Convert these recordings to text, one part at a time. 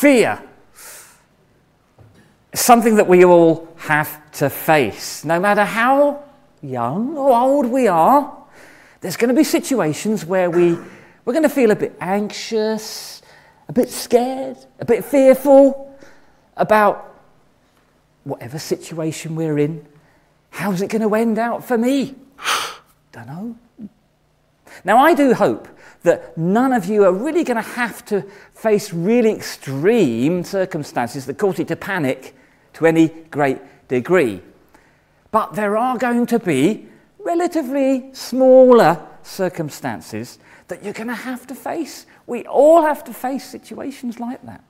Fear. Something that we all have to face. No matter how young or old we are, there's going to be situations where we, we're going to feel a bit anxious, a bit scared, a bit fearful about whatever situation we're in. How's it going to end out for me? Don't know. Now, I do hope that none of you are really going to have to face really extreme circumstances that cause you to panic to any great degree. But there are going to be relatively smaller circumstances that you're going to have to face. We all have to face situations like that.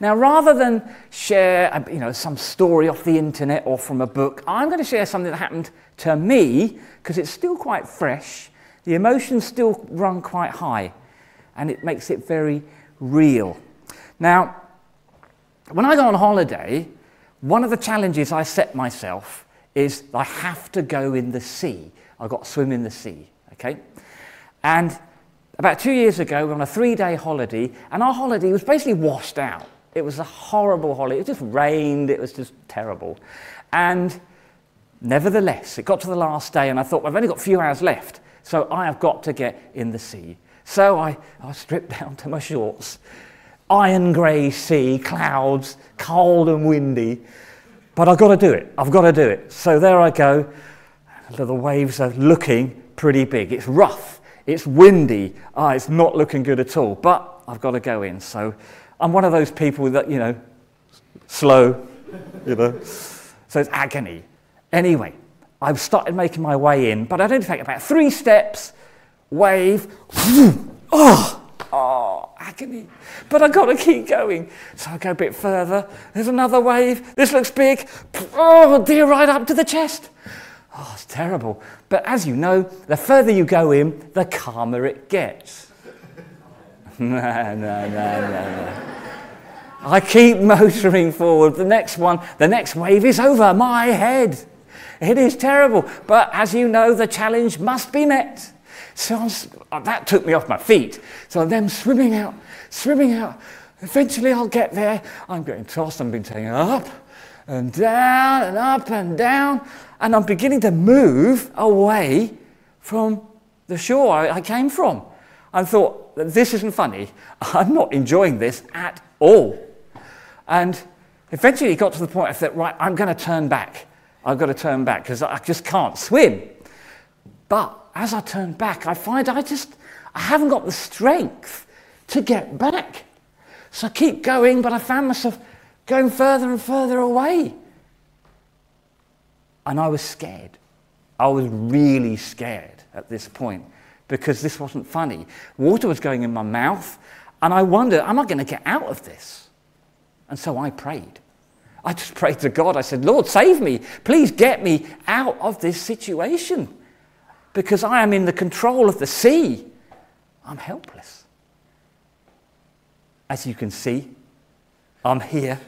Now, rather than share uh, you know, some story off the internet or from a book, I'm going to share something that happened to me because it's still quite fresh. The emotions still run quite high, and it makes it very real. Now, when I go on holiday, one of the challenges I set myself is I have to go in the sea. I've got to swim in the sea, okay? And about two years ago, we were on a three day holiday, and our holiday was basically washed out. It was a horrible holiday. It just rained, it was just terrible. And nevertheless, it got to the last day, and I thought, well, I've only got a few hours left, so I have got to get in the sea. So I, I stripped down to my shorts. Iron grey sea, clouds, cold and windy. But I've got to do it. I've got to do it. So there I go. The waves are looking pretty big. It's rough. It's windy. Ah, it's not looking good at all. But I've got to go in. So I'm one of those people that, you know, slow, you know. So it's agony. Anyway, I've started making my way in, but I don't take about three steps, wave, oh, oh, agony. But I've got to keep going. So I go a bit further. There's another wave. This looks big. Oh, dear, right up to the chest. Oh, it's terrible. But as you know, the further you go in, the calmer it gets. no, no, no, no, no. I keep motoring forward. The next one, the next wave is over my head. It is terrible. But as you know, the challenge must be met. So was, that took me off my feet. So then swimming out, swimming out. Eventually I'll get there. I'm getting tossed. I'm being taken up and down and up and down. And I'm beginning to move away from the shore I, I came from. I thought, this isn't funny. I'm not enjoying this at all. And eventually it got to the point I thought, right, I'm going to turn back. I've got to turn back because I just can't swim. But as I turn back, I find I just I haven't got the strength to get back. So I keep going, but I found myself going further and further away. And I was scared. I was really scared at this point because this wasn't funny. Water was going in my mouth, and I wondered, am I going to get out of this? And so I prayed. I just prayed to God. I said, Lord, save me. Please get me out of this situation because I am in the control of the sea. I'm helpless. As you can see, I'm here.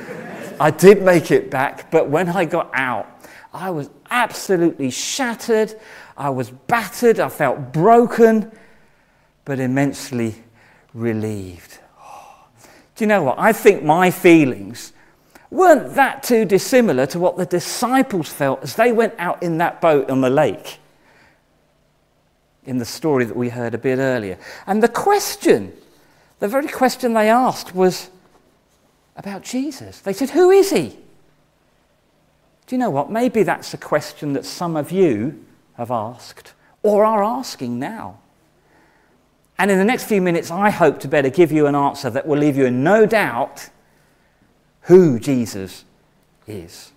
I did make it back, but when I got out, I was absolutely shattered. I was battered. I felt broken, but immensely relieved. Do you know what? I think my feelings weren't that too dissimilar to what the disciples felt as they went out in that boat on the lake in the story that we heard a bit earlier. And the question, the very question they asked was about Jesus. They said, Who is he? Do you know what? Maybe that's a question that some of you have asked or are asking now. And in the next few minutes, I hope to better give you an answer that will leave you in no doubt who Jesus is.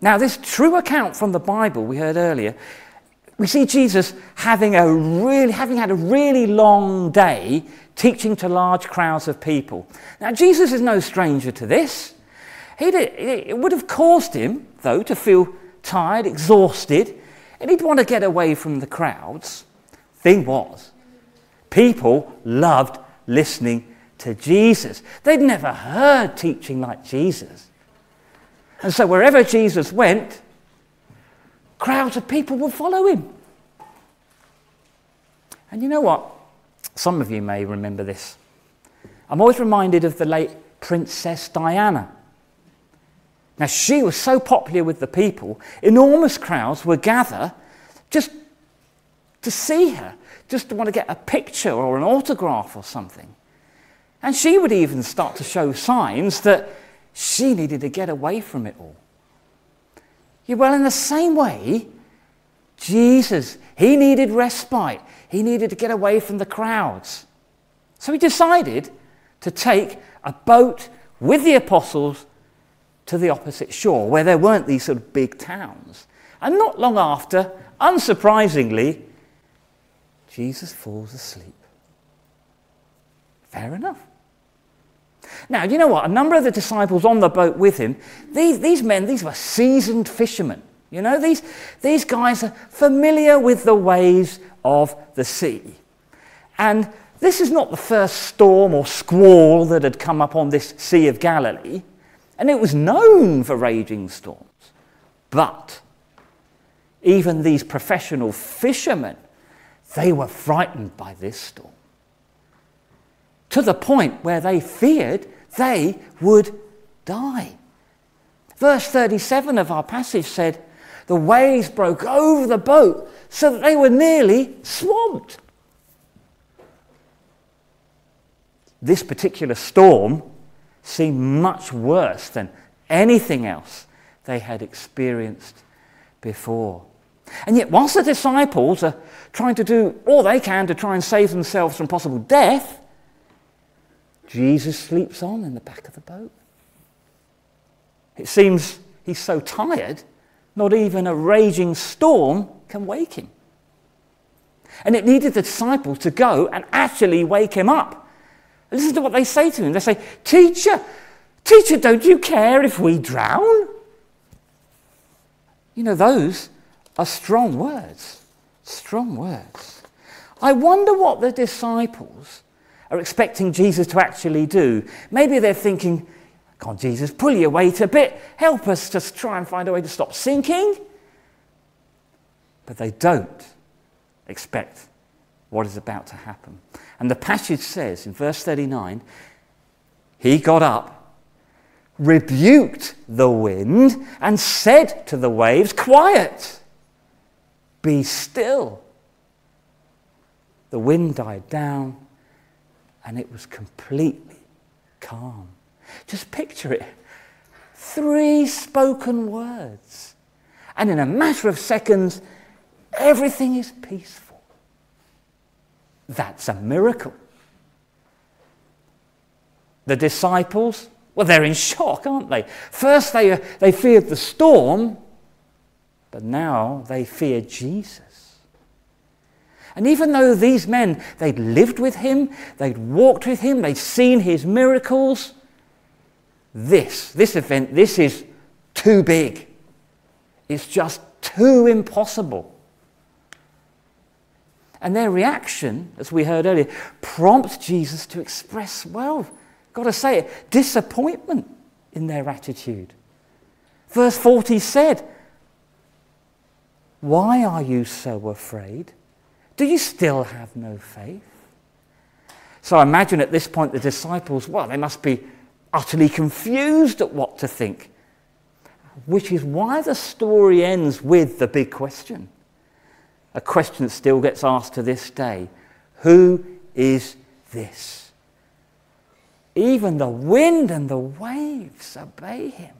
Now, this true account from the Bible we heard earlier we see Jesus having, a really, having had a really long day teaching to large crowds of people. Now, Jesus is no stranger to this. Did, it would have caused him, though, to feel tired, exhausted, and he'd want to get away from the crowds. Thing was, people loved listening to Jesus. They'd never heard teaching like Jesus. And so, wherever Jesus went, crowds of people would follow him. And you know what? Some of you may remember this. I'm always reminded of the late Princess Diana. Now, she was so popular with the people, enormous crowds would gather just to see her, just to want to get a picture or an autograph or something. And she would even start to show signs that she needed to get away from it all. Yeah, well, in the same way, Jesus, he needed respite. He needed to get away from the crowds. So he decided to take a boat with the apostles to the opposite shore where there weren't these sort of big towns. And not long after, unsurprisingly, Jesus falls asleep. Fair enough. Now, you know what? A number of the disciples on the boat with him, these, these men, these were seasoned fishermen. You know, these, these guys are familiar with the ways of the sea. And this is not the first storm or squall that had come up on this Sea of Galilee, and it was known for raging storms. But even these professional fishermen, they were frightened by this storm to the point where they feared they would die. Verse 37 of our passage said, The waves broke over the boat so that they were nearly swamped. This particular storm seemed much worse than anything else they had experienced before. And yet, whilst the disciples are trying to do all they can to try and save themselves from possible death, Jesus sleeps on in the back of the boat. It seems he's so tired, not even a raging storm can wake him. And it needed the disciples to go and actually wake him up. Listen to what they say to him. They say, Teacher, teacher, don't you care if we drown? You know, those are strong words. Strong words. I wonder what the disciples are expecting Jesus to actually do. Maybe they're thinking, Come Jesus, pull your weight a bit. Help us just try and find a way to stop sinking. But they don't expect what is about to happen. And the passage says in verse 39 He got up, rebuked the wind, and said to the waves, Quiet, be still. The wind died down and it was completely calm. Just picture it three spoken words, and in a matter of seconds, everything is peaceful. That's a miracle. The disciples, well, they're in shock, aren't they? First, they, uh, they feared the storm, but now they fear Jesus. And even though these men, they'd lived with him, they'd walked with him, they'd seen his miracles, this, this event, this is too big. It's just too impossible. And their reaction, as we heard earlier, prompts Jesus to express, well, got to say it, disappointment in their attitude. Verse 40 said, Why are you so afraid? Do you still have no faith? So I imagine at this point the disciples, well, they must be utterly confused at what to think. Which is why the story ends with the big question. A question that still gets asked to this day Who is this? Even the wind and the waves obey him.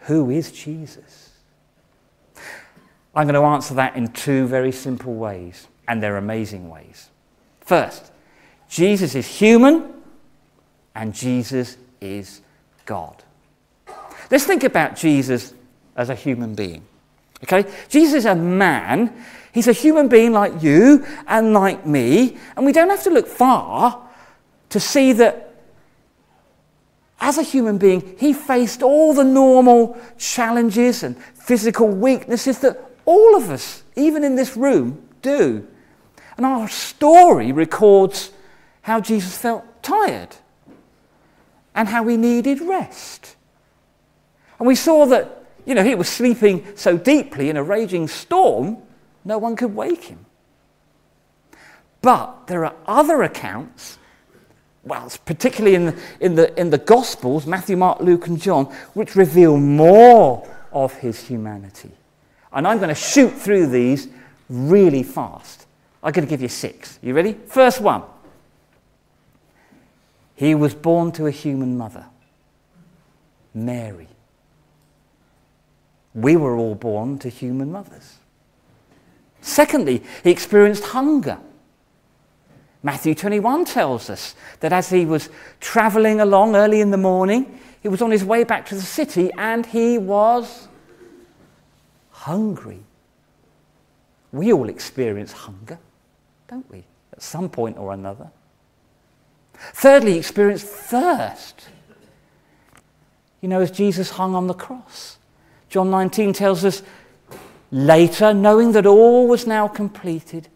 Who is Jesus? I'm going to answer that in two very simple ways, and they're amazing ways. First, Jesus is human and Jesus is God. Let's think about Jesus as a human being. Okay? Jesus is a man. He's a human being like you and like me, and we don't have to look far to see that as a human being, he faced all the normal challenges and physical weaknesses that all of us, even in this room, do. And our story records how Jesus felt tired and how he needed rest. And we saw that, you know, he was sleeping so deeply in a raging storm, no one could wake him. But there are other accounts, well, particularly in the, in, the, in the Gospels, Matthew, Mark, Luke, and John, which reveal more of his humanity. And I'm going to shoot through these really fast. I'm going to give you six. You ready? First one. He was born to a human mother, Mary. We were all born to human mothers. Secondly, he experienced hunger. Matthew 21 tells us that as he was traveling along early in the morning, he was on his way back to the city and he was hungry. We all experience hunger, don't we, at some point or another. Thirdly, experience thirst. You know, as Jesus hung on the cross. John 19 tells us later, knowing that all was now completed,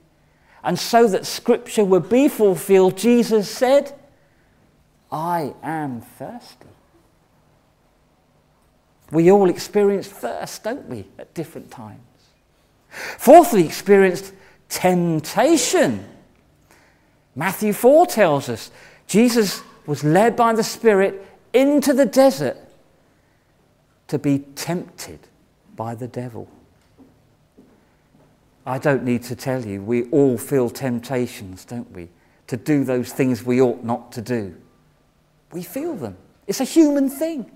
and so that Scripture would be fulfilled, Jesus said, I am thirsty. We all experience thirst, don't we, at different times? Fourthly, experienced temptation. Matthew 4 tells us Jesus was led by the Spirit into the desert to be tempted by the devil. I don't need to tell you, we all feel temptations, don't we? To do those things we ought not to do. We feel them. It's a human thing.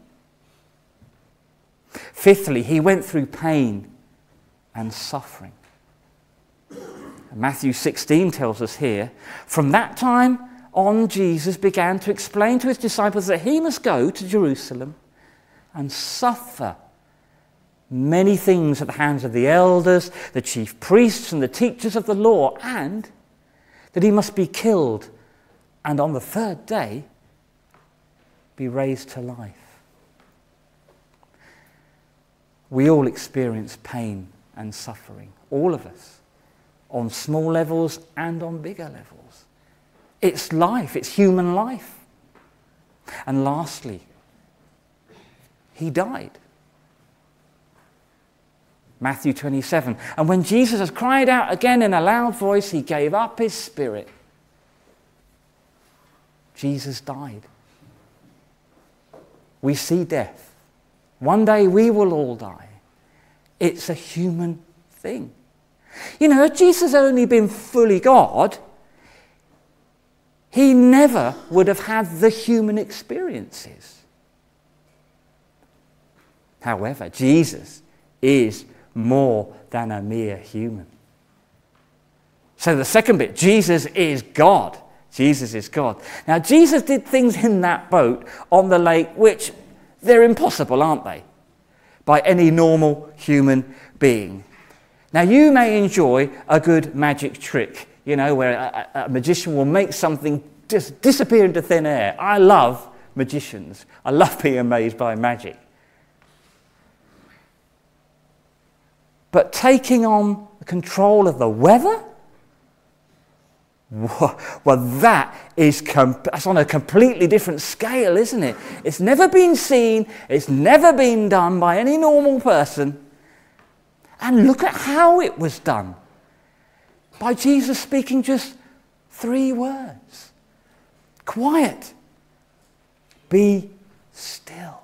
Fifthly, he went through pain and suffering. Matthew 16 tells us here from that time on, Jesus began to explain to his disciples that he must go to Jerusalem and suffer many things at the hands of the elders, the chief priests, and the teachers of the law, and that he must be killed and on the third day be raised to life. We all experience pain and suffering, all of us, on small levels and on bigger levels. It's life, it's human life. And lastly, he died. Matthew 27. And when Jesus has cried out again in a loud voice, he gave up his spirit. Jesus died. We see death. One day we will all die. It's a human thing. You know, if Jesus had only been fully God, he never would have had the human experiences. However, Jesus is more than a mere human. So, the second bit Jesus is God. Jesus is God. Now, Jesus did things in that boat on the lake which they're impossible, aren't they? By any normal human being. Now, you may enjoy a good magic trick, you know, where a, a magician will make something just disappear into thin air. I love magicians, I love being amazed by magic. But taking on control of the weather? Well, that is com- that's on a completely different scale, isn't it? It's never been seen, it's never been done by any normal person. And look at how it was done by Jesus speaking just three words quiet, be still.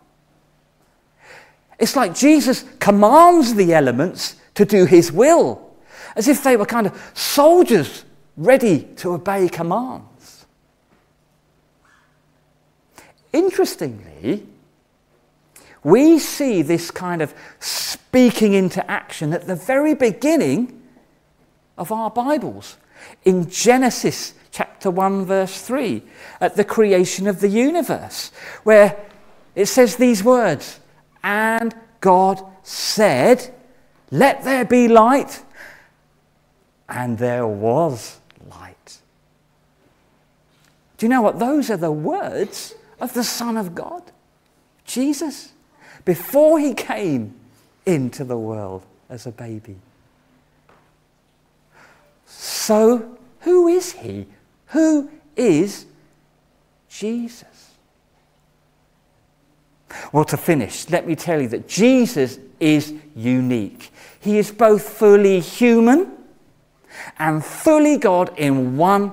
It's like Jesus commands the elements to do his will, as if they were kind of soldiers ready to obey commands. Interestingly, we see this kind of speaking into action at the very beginning of our Bibles. In Genesis chapter 1, verse 3, at the creation of the universe, where it says these words And God said, let there be light. And there was light. Do you know what? Those are the words of the Son of God, Jesus, before he came into the world as a baby. So, who is he? Who is Jesus? Well, to finish, let me tell you that Jesus is unique. He is both fully human and fully God in one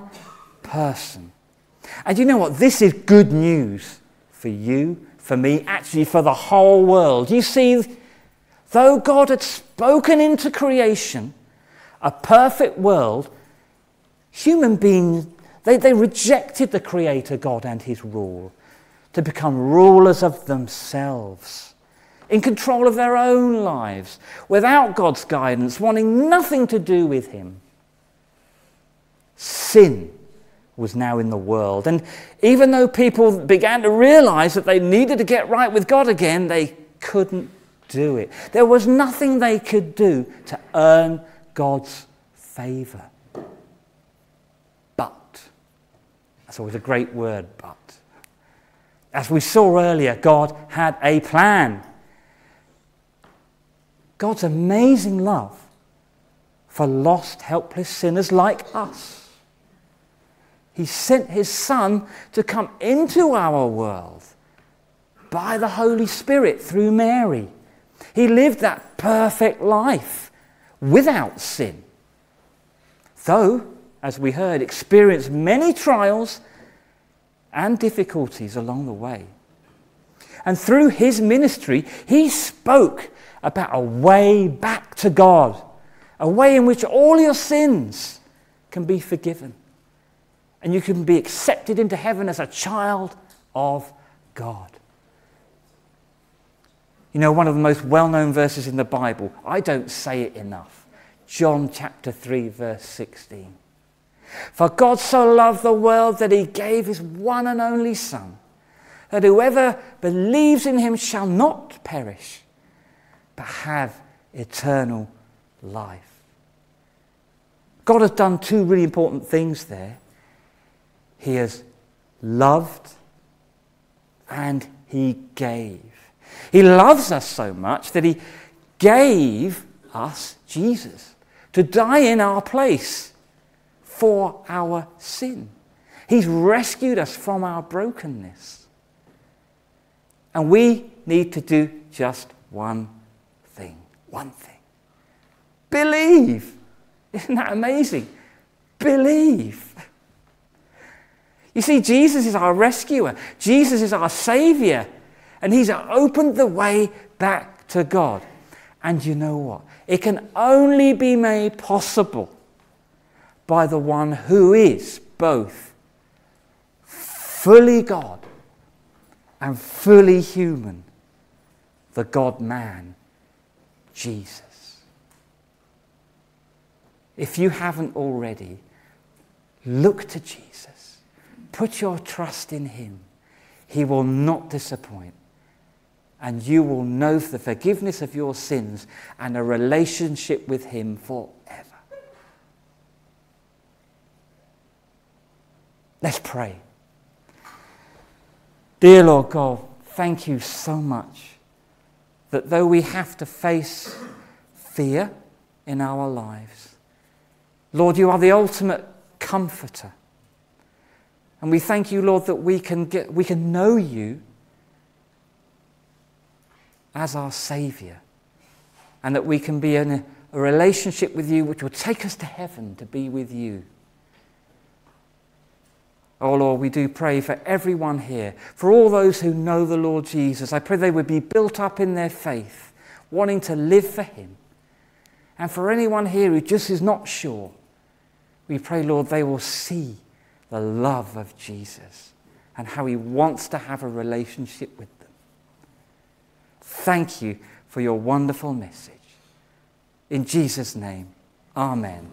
person. And you know what? This is good news for you, for me, actually for the whole world. You see, though God had spoken into creation a perfect world, human beings, they, they rejected the Creator God and His rule to become rulers of themselves, in control of their own lives, without God's guidance, wanting nothing to do with Him. Sin was now in the world. And even though people began to realize that they needed to get right with God again, they couldn't do it. There was nothing they could do to earn God's favor. But, that's always a great word, but. As we saw earlier, God had a plan. God's amazing love for lost, helpless sinners like us. He sent his Son to come into our world by the Holy Spirit through Mary. He lived that perfect life without sin. Though, as we heard, experienced many trials and difficulties along the way. And through his ministry, he spoke about a way back to God, a way in which all your sins can be forgiven. And you can be accepted into heaven as a child of God. You know, one of the most well known verses in the Bible, I don't say it enough. John chapter 3, verse 16. For God so loved the world that he gave his one and only Son, that whoever believes in him shall not perish, but have eternal life. God has done two really important things there. He has loved and he gave. He loves us so much that he gave us Jesus to die in our place for our sin. He's rescued us from our brokenness. And we need to do just one thing. One thing. Believe. Isn't that amazing? Believe. You see, Jesus is our rescuer, Jesus is our savior, and he's opened the way back to God. And you know what? It can only be made possible by the one who is both fully God and fully human, the God man, Jesus. If you haven't already, look to Jesus. Put your trust in him. He will not disappoint. And you will know the forgiveness of your sins and a relationship with him forever. Let's pray. Dear Lord God, thank you so much that though we have to face fear in our lives, Lord, you are the ultimate comforter. And we thank you, Lord, that we can, get, we can know you as our Saviour and that we can be in a, a relationship with you which will take us to heaven to be with you. Oh Lord, we do pray for everyone here, for all those who know the Lord Jesus. I pray they would be built up in their faith, wanting to live for Him. And for anyone here who just is not sure, we pray, Lord, they will see the love of Jesus and how He wants to have a relationship with them. Thank you for your wonderful message. In Jesus' name, Amen.